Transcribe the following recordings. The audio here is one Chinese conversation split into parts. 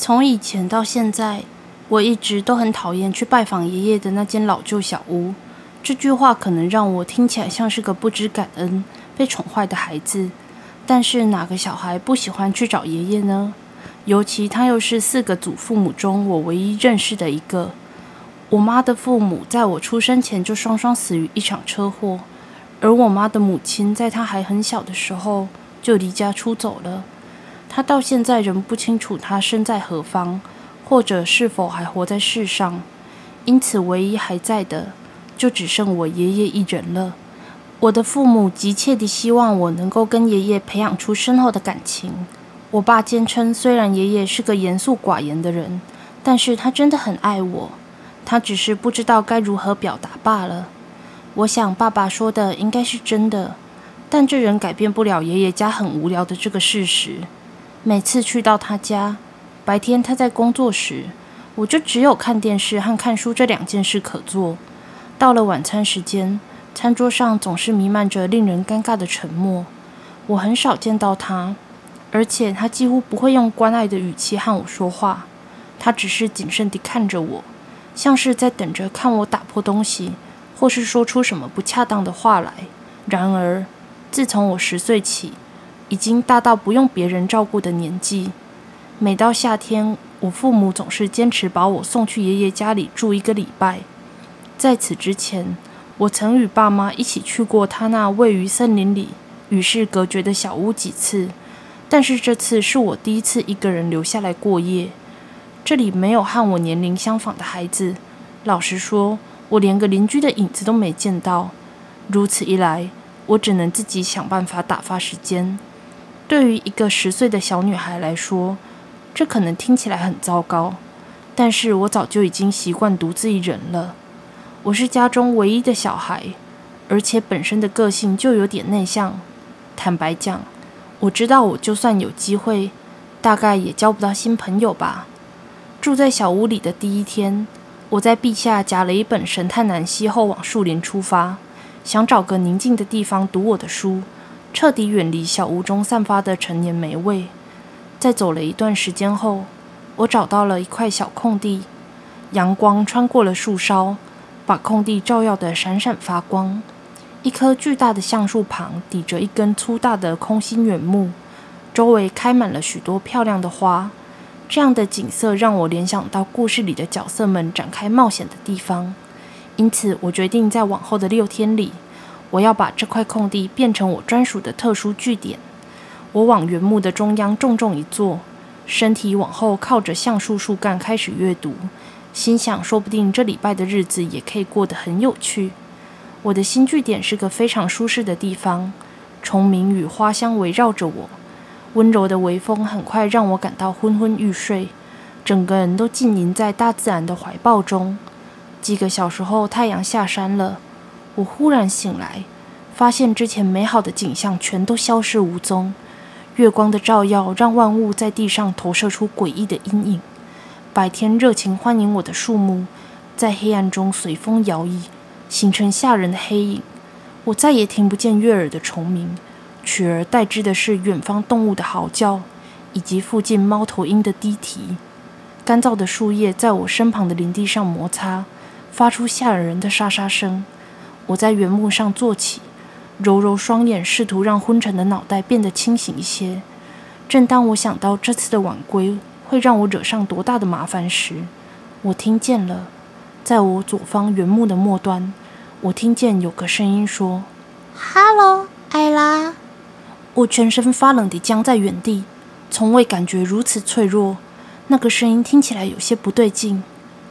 从以前到现在，我一直都很讨厌去拜访爷爷的那间老旧小屋。这句话可能让我听起来像是个不知感恩、被宠坏的孩子，但是哪个小孩不喜欢去找爷爷呢？尤其他又是四个祖父母中我唯一认识的一个。我妈的父母在我出生前就双双死于一场车祸，而我妈的母亲在她还很小的时候就离家出走了。他到现在仍不清楚他身在何方，或者是否还活在世上，因此唯一还在的就只剩我爷爷一人了。我的父母急切地希望我能够跟爷爷培养出深厚的感情。我爸坚称，虽然爷爷是个严肃寡言的人，但是他真的很爱我，他只是不知道该如何表达罢了。我想爸爸说的应该是真的，但这仍改变不了爷爷家很无聊的这个事实。每次去到他家，白天他在工作时，我就只有看电视和看书这两件事可做。到了晚餐时间，餐桌上总是弥漫着令人尴尬的沉默。我很少见到他，而且他几乎不会用关爱的语气和我说话。他只是谨慎地看着我，像是在等着看我打破东西，或是说出什么不恰当的话来。然而，自从我十岁起，已经大到不用别人照顾的年纪。每到夏天，我父母总是坚持把我送去爷爷家里住一个礼拜。在此之前，我曾与爸妈一起去过他那位于森林里、与世隔绝的小屋几次，但是这次是我第一次一个人留下来过夜。这里没有和我年龄相仿的孩子，老实说，我连个邻居的影子都没见到。如此一来，我只能自己想办法打发时间。对于一个十岁的小女孩来说，这可能听起来很糟糕，但是我早就已经习惯独自一人了。我是家中唯一的小孩，而且本身的个性就有点内向。坦白讲，我知道我就算有机会，大概也交不到新朋友吧。住在小屋里的第一天，我在壁下夹了一本《神探南希》后，往树林出发，想找个宁静的地方读我的书。彻底远离小屋中散发的陈年霉味。在走了一段时间后，我找到了一块小空地，阳光穿过了树梢，把空地照耀得闪闪发光。一棵巨大的橡树旁抵着一根粗大的空心圆木，周围开满了许多漂亮的花。这样的景色让我联想到故事里的角色们展开冒险的地方，因此我决定在往后的六天里。我要把这块空地变成我专属的特殊据点。我往原木的中央重重一坐，身体往后靠着橡树树干开始阅读，心想：说不定这礼拜的日子也可以过得很有趣。我的新据点是个非常舒适的地方，虫鸣与花香围绕着我，温柔的微风很快让我感到昏昏欲睡，整个人都浸淫在大自然的怀抱中。几个小时后，太阳下山了。我忽然醒来，发现之前美好的景象全都消失无踪。月光的照耀让万物在地上投射出诡异的阴影。白天热情欢迎我的树木，在黑暗中随风摇曳，形成吓人的黑影。我再也听不见悦耳的虫鸣，取而代之的是远方动物的嚎叫，以及附近猫头鹰的低啼。干燥的树叶在我身旁的林地上摩擦，发出吓人的沙沙声。我在原木上坐起，揉揉双眼，试图让昏沉的脑袋变得清醒一些。正当我想到这次的晚归会让我惹上多大的麻烦时，我听见了，在我左方原木的末端，我听见有个声音说哈喽，艾拉。”我全身发冷地僵在原地，从未感觉如此脆弱。那个声音听起来有些不对劲，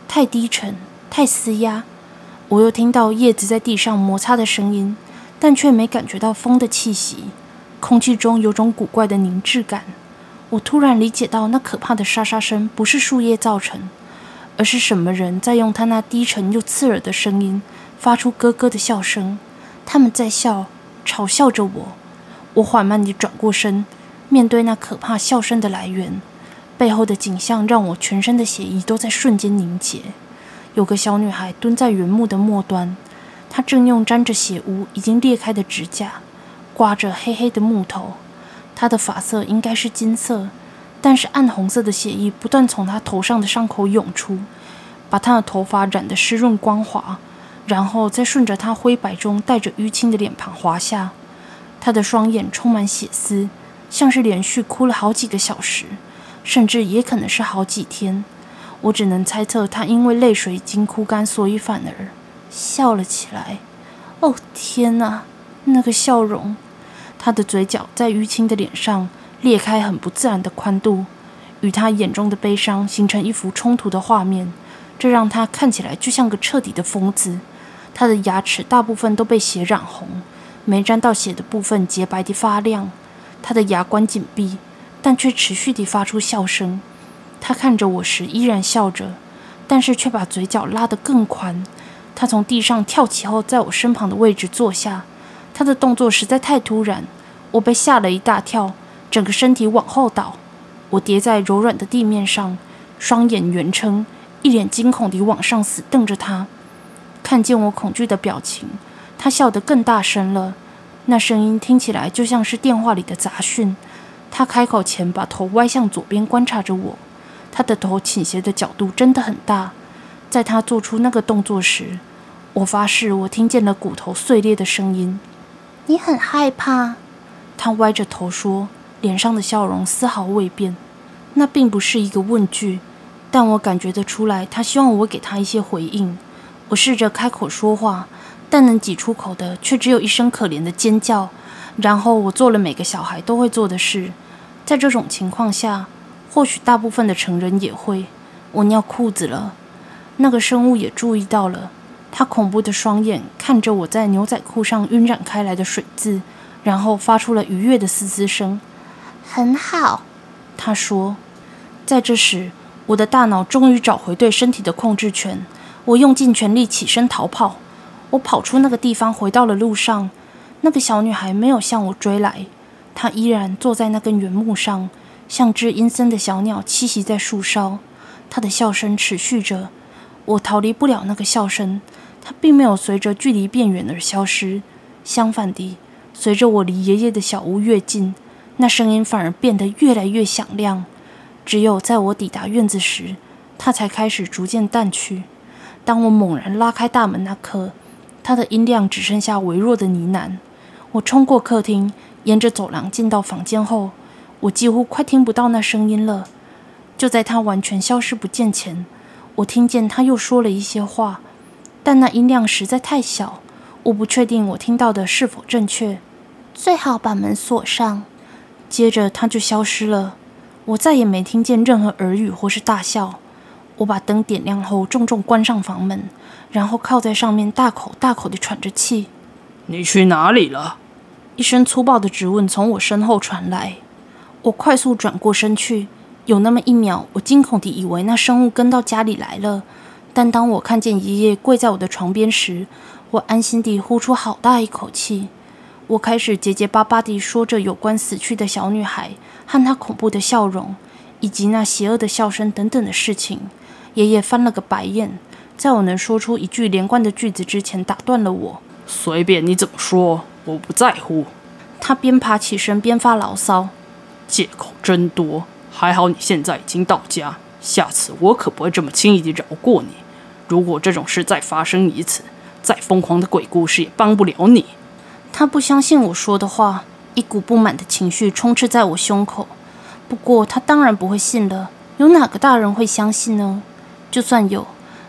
太低沉，太嘶哑。我又听到叶子在地上摩擦的声音，但却没感觉到风的气息。空气中有种古怪的凝滞感。我突然理解到，那可怕的沙沙声不是树叶造成，而是什么人在用他那低沉又刺耳的声音发出咯咯的笑声。他们在笑，嘲笑着我。我缓慢地转过身，面对那可怕笑声的来源。背后的景象让我全身的血液都在瞬间凝结。有个小女孩蹲在原木的末端，她正用沾着血污、已经裂开的指甲刮着黑黑的木头。她的发色应该是金色，但是暗红色的血液不断从她头上的伤口涌出，把她的头发染得湿润光滑，然后再顺着她灰白中带着淤青的脸庞滑下。她的双眼充满血丝，像是连续哭了好几个小时，甚至也可能是好几天。我只能猜测，他因为泪水已经哭干，所以反而笑了起来。哦，天哪，那个笑容！他的嘴角在淤青的脸上裂开很不自然的宽度，与他眼中的悲伤形成一幅冲突的画面，这让他看起来就像个彻底的疯子。他的牙齿大部分都被血染红，没沾到血的部分洁白的发亮。他的牙关紧闭，但却持续地发出笑声。他看着我时依然笑着，但是却把嘴角拉得更宽。他从地上跳起后，在我身旁的位置坐下。他的动作实在太突然，我被吓了一大跳，整个身体往后倒。我跌在柔软的地面上，双眼圆睁，一脸惊恐地往上死瞪着他。看见我恐惧的表情，他笑得更大声了。那声音听起来就像是电话里的杂讯。他开口前，把头歪向左边观察着我。他的头倾斜的角度真的很大。在他做出那个动作时，我发誓我听见了骨头碎裂的声音。你很害怕？他歪着头说，脸上的笑容丝毫未变。那并不是一个问句，但我感觉得出来，他希望我给他一些回应。我试着开口说话，但能挤出口的却只有一声可怜的尖叫。然后我做了每个小孩都会做的事，在这种情况下。或许大部分的成人也会。我尿裤子了。那个生物也注意到了，他恐怖的双眼看着我在牛仔裤上晕染开来的水渍，然后发出了愉悦的嘶嘶声。很好，他说。在这时，我的大脑终于找回对身体的控制权。我用尽全力起身逃跑。我跑出那个地方，回到了路上。那个小女孩没有向我追来，她依然坐在那根原木上。像只阴森的小鸟栖息在树梢，它的笑声持续着。我逃离不了那个笑声，它并没有随着距离变远而消失。相反地，随着我离爷爷的小屋越近，那声音反而变得越来越响亮。只有在我抵达院子时，它才开始逐渐淡去。当我猛然拉开大门那刻，它的音量只剩下微弱的呢喃。我冲过客厅，沿着走廊进到房间后。我几乎快听不到那声音了。就在他完全消失不见前，我听见他又说了一些话，但那音量实在太小，我不确定我听到的是否正确。最好把门锁上。接着他就消失了，我再也没听见任何耳语或是大笑。我把灯点亮后，重重关上房门，然后靠在上面，大口大口地喘着气。你去哪里了？一声粗暴的质问从我身后传来。我快速转过身去，有那么一秒，我惊恐地以为那生物跟到家里来了。但当我看见爷爷跪在我的床边时，我安心地呼出好大一口气。我开始结结巴巴地说着有关死去的小女孩和她恐怖的笑容，以及那邪恶的笑声等等的事情。爷爷翻了个白眼，在我能说出一句连贯的句子之前打断了我：“随便你怎么说，我不在乎。”他边爬起身边发牢骚。借口真多，还好你现在已经到家，下次我可不会这么轻易地饶过你。如果这种事再发生一次，再疯狂的鬼故事也帮不了你。他不相信我说的话，一股不满的情绪充斥在我胸口。不过他当然不会信了，有哪个大人会相信呢？就算有，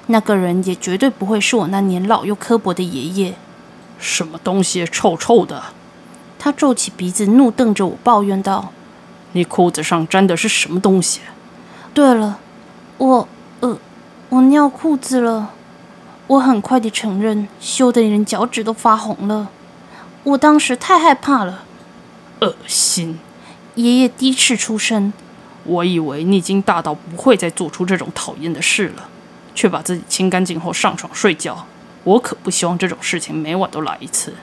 那个人也绝对不会是我那年老又刻薄的爷爷。什么东西臭臭的？他皱起鼻子，怒瞪着我，抱怨道。你裤子上沾的是什么东西？对了，我呃，我尿裤子了。我很快地承认，羞得连脚趾都发红了。我当时太害怕了。恶心！爷爷低斥出声。我以为你已经大到不会再做出这种讨厌的事了，却把自己清干净后上床睡觉。我可不希望这种事情每晚都来一次。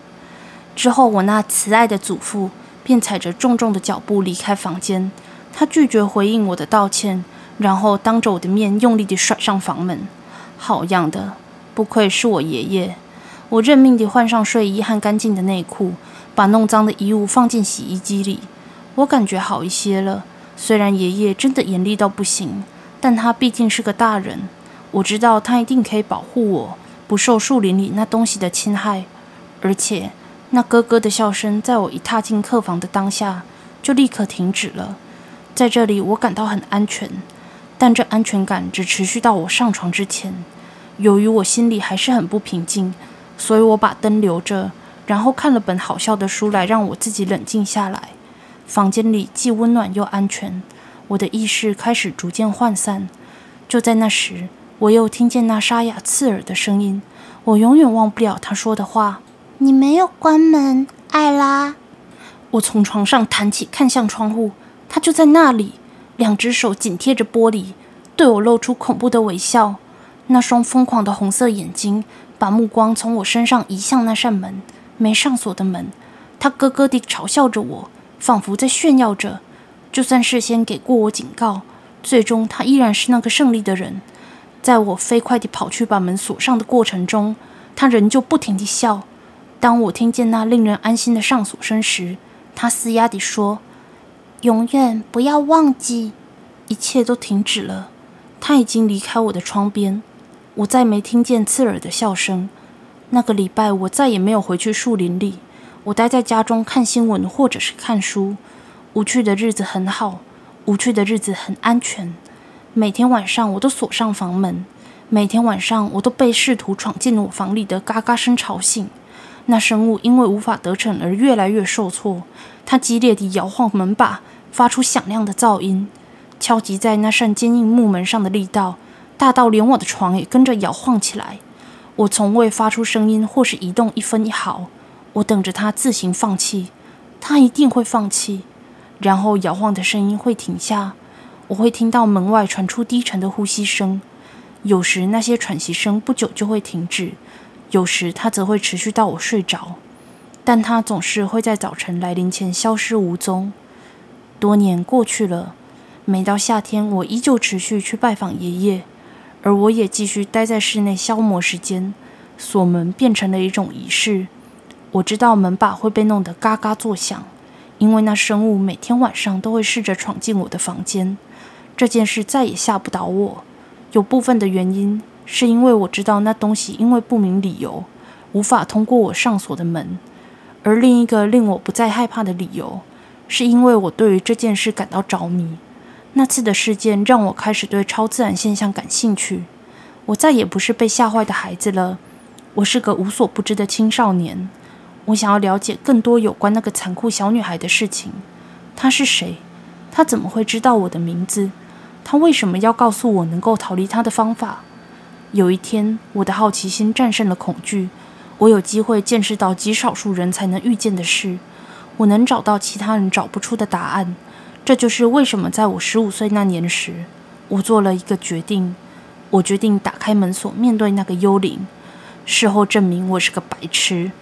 之后，我那慈爱的祖父。便踩着重重的脚步离开房间。他拒绝回应我的道歉，然后当着我的面用力地甩上房门。好样的，不愧是我爷爷！我认命地换上睡衣和干净的内裤，把弄脏的衣物放进洗衣机里。我感觉好一些了，虽然爷爷真的严厉到不行，但他毕竟是个大人，我知道他一定可以保护我不受树林里那东西的侵害。而且，那咯咯的笑声在我一踏进客房的当下就立刻停止了。在这里，我感到很安全，但这安全感只持续到我上床之前。由于我心里还是很不平静，所以我把灯留着，然后看了本好笑的书来让我自己冷静下来。房间里既温暖又安全，我的意识开始逐渐涣散。就在那时，我又听见那沙哑刺耳的声音，我永远忘不了他说的话：“你没有关门，艾拉。”我从床上弹起，看向窗户，他就在那里，两只手紧贴着玻璃，对我露出恐怖的微笑。那双疯狂的红色眼睛把目光从我身上移向那扇门，没上锁的门。他咯咯地嘲笑着我。仿佛在炫耀着，就算事先给过我警告，最终他依然是那个胜利的人。在我飞快地跑去把门锁上的过程中，他仍旧不停地笑。当我听见那令人安心的上锁声时，他嘶哑地说：“永远不要忘记。”一切都停止了。他已经离开我的窗边，我再没听见刺耳的笑声。那个礼拜，我再也没有回去树林里。我待在家中看新闻或者是看书，无趣的日子很好，无趣的日子很安全。每天晚上我都锁上房门，每天晚上我都被试图闯进我房里的嘎嘎声吵醒。那生物因为无法得逞而越来越受挫，它激烈地摇晃门把，发出响亮的噪音，敲击在那扇坚硬木门上的力道大到连我的床也跟着摇晃起来。我从未发出声音或是移动一分一毫。我等着它自行放弃，它一定会放弃，然后摇晃的声音会停下。我会听到门外传出低沉的呼吸声，有时那些喘息声不久就会停止，有时它则会持续到我睡着。但它总是会在早晨来临前消失无踪。多年过去了，每到夏天，我依旧持续去拜访爷爷，而我也继续待在室内消磨时间。锁门变成了一种仪式。我知道门把会被弄得嘎嘎作响，因为那生物每天晚上都会试着闯进我的房间。这件事再也吓不倒我。有部分的原因是因为我知道那东西因为不明理由无法通过我上锁的门，而另一个令我不再害怕的理由，是因为我对于这件事感到着迷。那次的事件让我开始对超自然现象感兴趣。我再也不是被吓坏的孩子了，我是个无所不知的青少年。我想要了解更多有关那个残酷小女孩的事情。她是谁？她怎么会知道我的名字？她为什么要告诉我能够逃离她的方法？有一天，我的好奇心战胜了恐惧。我有机会见识到极少数人才能遇见的事。我能找到其他人找不出的答案。这就是为什么在我十五岁那年时，我做了一个决定。我决定打开门锁，面对那个幽灵。事后证明，我是个白痴。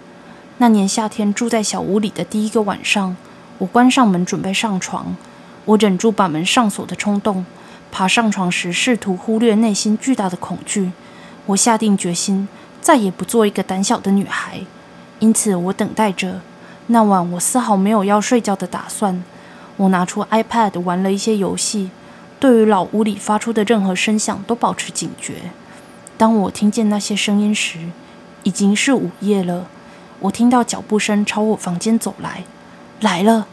那年夏天，住在小屋里的第一个晚上，我关上门准备上床。我忍住把门上锁的冲动，爬上床时试图忽略内心巨大的恐惧。我下定决心，再也不做一个胆小的女孩。因此，我等待着。那晚，我丝毫没有要睡觉的打算。我拿出 iPad 玩了一些游戏，对于老屋里发出的任何声响都保持警觉。当我听见那些声音时，已经是午夜了。我听到脚步声朝我房间走来，来了！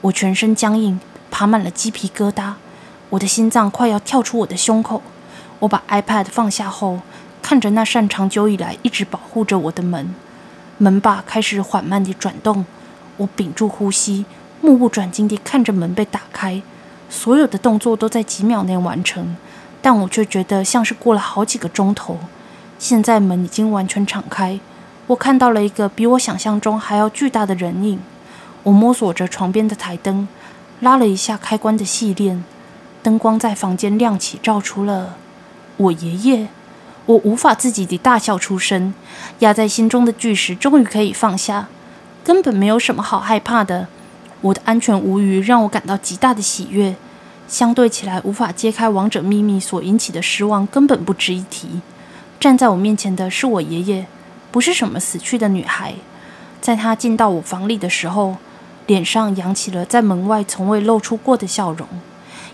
我全身僵硬，爬满了鸡皮疙瘩，我的心脏快要跳出我的胸口。我把 iPad 放下后，看着那扇长久以来一直保护着我的门，门把开始缓慢地转动。我屏住呼吸，目不转睛地看着门被打开。所有的动作都在几秒内完成，但我却觉得像是过了好几个钟头。现在门已经完全敞开。我看到了一个比我想象中还要巨大的人影。我摸索着床边的台灯，拉了一下开关的细链，灯光在房间亮起，照出了我爷爷。我无法自己地大笑出声，压在心中的巨石终于可以放下。根本没有什么好害怕的。我的安全无虞让我感到极大的喜悦。相对起来，无法揭开王者秘密所引起的失望根本不值一提。站在我面前的是我爷爷。不是什么死去的女孩，在他进到我房里的时候，脸上扬起了在门外从未露出过的笑容。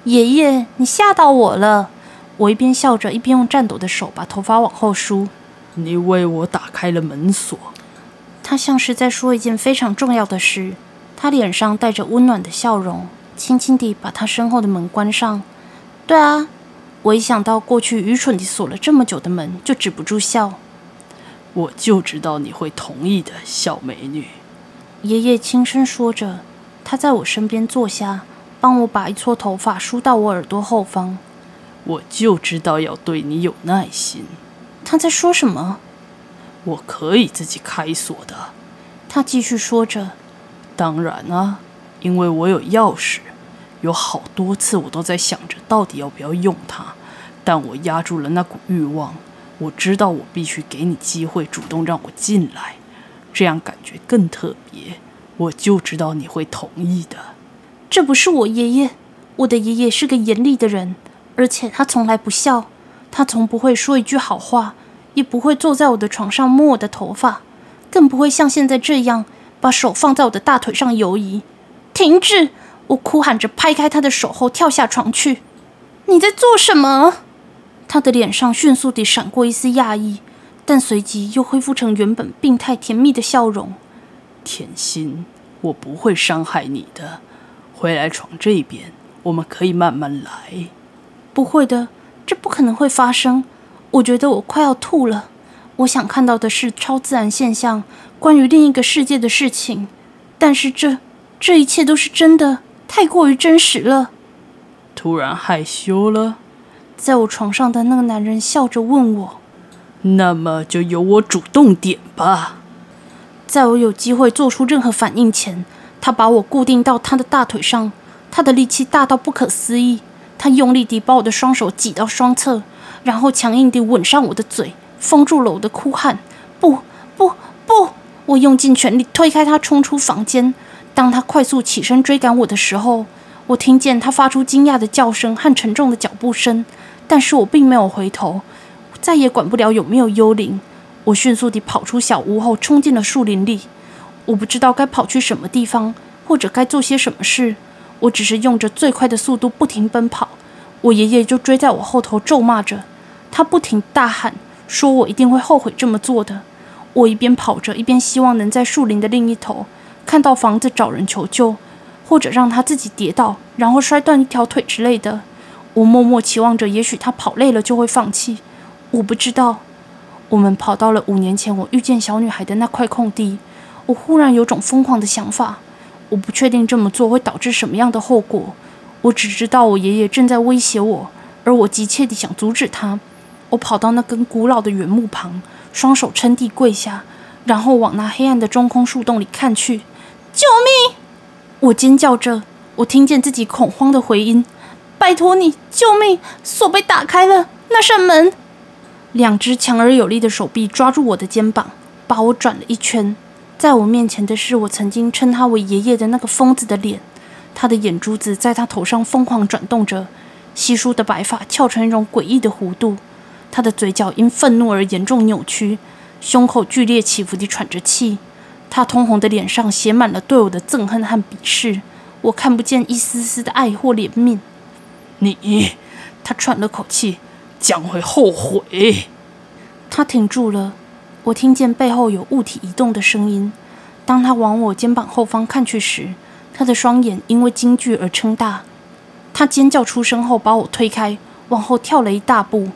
爷爷，你吓到我了！我一边笑着，一边用颤抖的手把头发往后梳。你为我打开了门锁。他像是在说一件非常重要的事。他脸上带着温暖的笑容，轻轻地把他身后的门关上。对啊，我一想到过去愚蠢地锁了这么久的门，就止不住笑。我就知道你会同意的，小美女。爷爷轻声说着，他在我身边坐下，帮我把一撮头发梳到我耳朵后方。我就知道要对你有耐心。他在说什么？我可以自己开锁的。他继续说着。当然啊，因为我有钥匙。有好多次我都在想着到底要不要用它，但我压住了那股欲望。我知道我必须给你机会，主动让我进来，这样感觉更特别。我就知道你会同意的。这不是我爷爷，我的爷爷是个严厉的人，而且他从来不笑，他从不会说一句好话，也不会坐在我的床上摸我的头发，更不会像现在这样把手放在我的大腿上游移。停止！我哭喊着拍开他的手后跳下床去。你在做什么？他的脸上迅速地闪过一丝讶异，但随即又恢复成原本病态甜蜜的笑容。甜心，我不会伤害你的。回来床这边，我们可以慢慢来。不会的，这不可能会发生。我觉得我快要吐了。我想看到的是超自然现象，关于另一个世界的事情。但是这，这一切都是真的，太过于真实了。突然害羞了。在我床上的那个男人笑着问我：“那么就由我主动点吧。”在我有机会做出任何反应前，他把我固定到他的大腿上。他的力气大到不可思议，他用力地把我的双手挤到双侧，然后强硬地吻上我的嘴，封住了我的哭喊。不不不！我用尽全力推开他，冲出房间。当他快速起身追赶我的时候，我听见他发出惊讶的叫声和沉重的脚步声。但是我并没有回头，再也管不了有没有幽灵。我迅速地跑出小屋后，冲进了树林里。我不知道该跑去什么地方，或者该做些什么事。我只是用着最快的速度不停奔跑。我爷爷就追在我后头，咒骂着。他不停大喊，说我一定会后悔这么做的。我一边跑着，一边希望能在树林的另一头看到房子，找人求救，或者让他自己跌倒，然后摔断一条腿之类的。我默默期望着，也许他跑累了就会放弃。我不知道。我们跑到了五年前我遇见小女孩的那块空地。我忽然有种疯狂的想法。我不确定这么做会导致什么样的后果。我只知道我爷爷正在威胁我，而我急切地想阻止他。我跑到那根古老的原木旁，双手撑地跪下，然后往那黑暗的中空树洞里看去。救命！我尖叫着。我听见自己恐慌的回音。拜托你，救命！锁被打开了，那扇门。两只强而有力的手臂抓住我的肩膀，把我转了一圈。在我面前的是我曾经称他为爷爷的那个疯子的脸，他的眼珠子在他头上疯狂转动着，稀疏的白发翘成一种诡异的弧度。他的嘴角因愤怒而严重扭曲，胸口剧烈起伏地喘着气。他通红的脸上写满了对我的憎恨和鄙视，我看不见一丝丝的爱或怜悯。你，他喘了口气，将会后悔。他停住了，我听见背后有物体移动的声音。当他往我肩膀后方看去时，他的双眼因为惊惧而撑大。他尖叫出声后，把我推开，往后跳了一大步。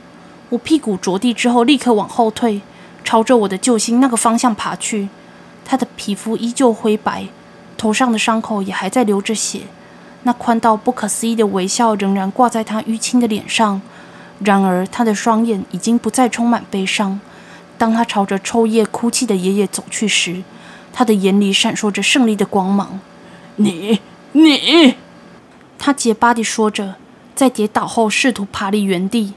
我屁股着地之后，立刻往后退，朝着我的救星那个方向爬去。他的皮肤依旧灰白，头上的伤口也还在流着血。那宽到不可思议的微笑仍然挂在他淤青的脸上，然而他的双眼已经不再充满悲伤。当他朝着抽噎哭泣的爷爷走去时，他的眼里闪烁着胜利的光芒。你，你，他结巴地说着，在跌倒后试图爬离原地，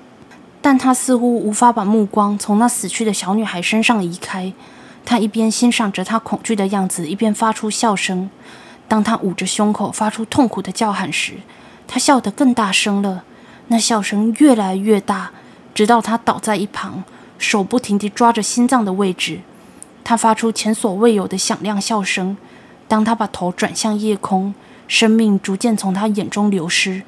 但他似乎无法把目光从那死去的小女孩身上移开。他一边欣赏着她恐惧的样子，一边发出笑声。当他捂着胸口发出痛苦的叫喊时，他笑得更大声了。那笑声越来越大，直到他倒在一旁，手不停地抓着心脏的位置。他发出前所未有的响亮笑声。当他把头转向夜空，生命逐渐从他眼中流失。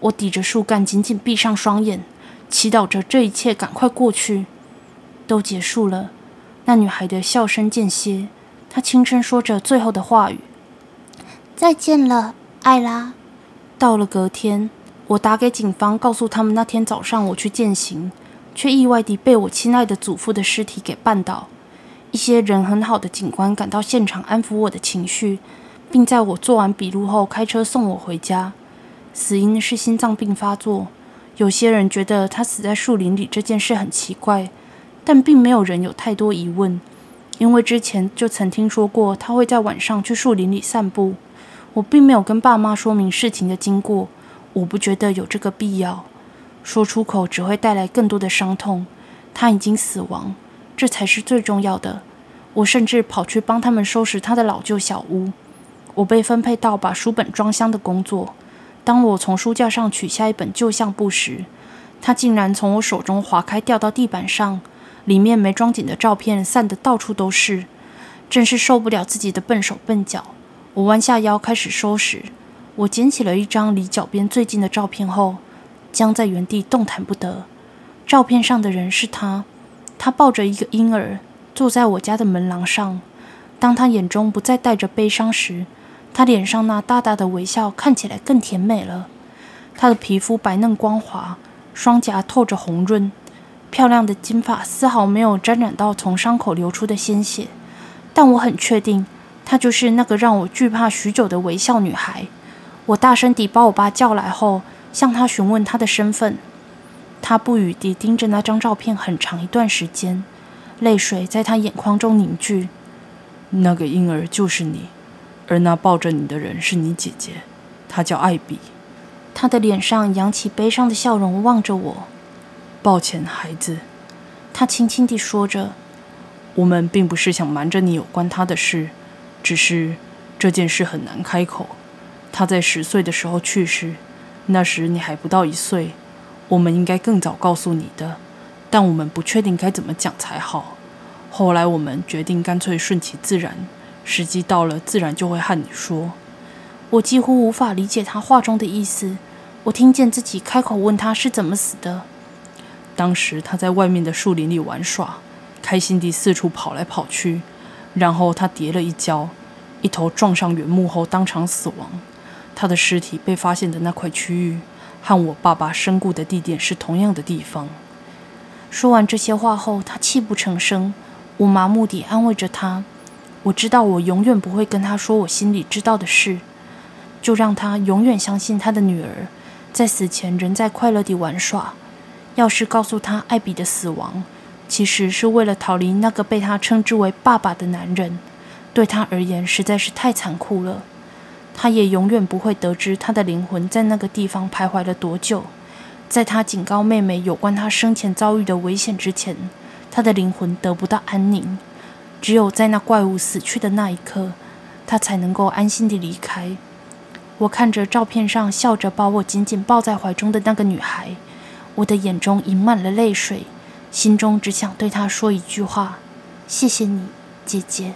我抵着树干，紧紧闭上双眼，祈祷着这一切赶快过去。都结束了，那女孩的笑声间歇，她轻声说着最后的话语：“再见了，艾拉。”到了隔天，我打给警方，告诉他们那天早上我去践行，却意外地被我亲爱的祖父的尸体给绊倒。一些人很好的警官赶到现场，安抚我的情绪，并在我做完笔录后开车送我回家。死因是心脏病发作。有些人觉得他死在树林里这件事很奇怪。但并没有人有太多疑问，因为之前就曾听说过他会在晚上去树林里散步。我并没有跟爸妈说明事情的经过，我不觉得有这个必要。说出口只会带来更多的伤痛。他已经死亡，这才是最重要的。我甚至跑去帮他们收拾他的老旧小屋。我被分配到把书本装箱的工作。当我从书架上取下一本旧相簿时，它竟然从我手中划开，掉到地板上。里面没装紧的照片散得到处都是，真是受不了自己的笨手笨脚。我弯下腰开始收拾。我捡起了一张离脚边最近的照片后，僵在原地动弹不得。照片上的人是他，他抱着一个婴儿，坐在我家的门廊上。当他眼中不再带着悲伤时，他脸上那大大的微笑看起来更甜美了。他的皮肤白嫩光滑，双颊透着红润。漂亮的金发丝毫没有沾染到从伤口流出的鲜血，但我很确定，她就是那个让我惧怕许久的微笑女孩。我大声地把我爸叫来后，向他询问他的身份。他不语地盯着那张照片很长一段时间，泪水在他眼眶中凝聚。那个婴儿就是你，而那抱着你的人是你姐姐，她叫艾比。他的脸上扬起悲伤的笑容，望着我。抱歉，孩子，他轻轻地说着。我们并不是想瞒着你有关他的事，只是这件事很难开口。他在十岁的时候去世，那时你还不到一岁。我们应该更早告诉你的，但我们不确定该怎么讲才好。后来我们决定干脆顺其自然，时机到了，自然就会和你说。我几乎无法理解他话中的意思。我听见自己开口问他是怎么死的。当时他在外面的树林里玩耍，开心地四处跑来跑去。然后他跌了一跤，一头撞上原木后当场死亡。他的尸体被发现的那块区域，和我爸爸身故的地点是同样的地方。说完这些话后，他泣不成声。我麻木地安慰着他。我知道我永远不会跟他说我心里知道的事，就让他永远相信他的女儿在死前仍在快乐地玩耍。要是告诉他艾比的死亡，其实是为了逃离那个被他称之为爸爸的男人，对他而言实在是太残酷了。他也永远不会得知他的灵魂在那个地方徘徊了多久。在他警告妹妹有关他生前遭遇的危险之前，他的灵魂得不到安宁。只有在那怪物死去的那一刻，他才能够安心地离开。我看着照片上笑着把我紧紧抱在怀中的那个女孩。我的眼中盈满了泪水，心中只想对她说一句话：“谢谢你，姐姐。”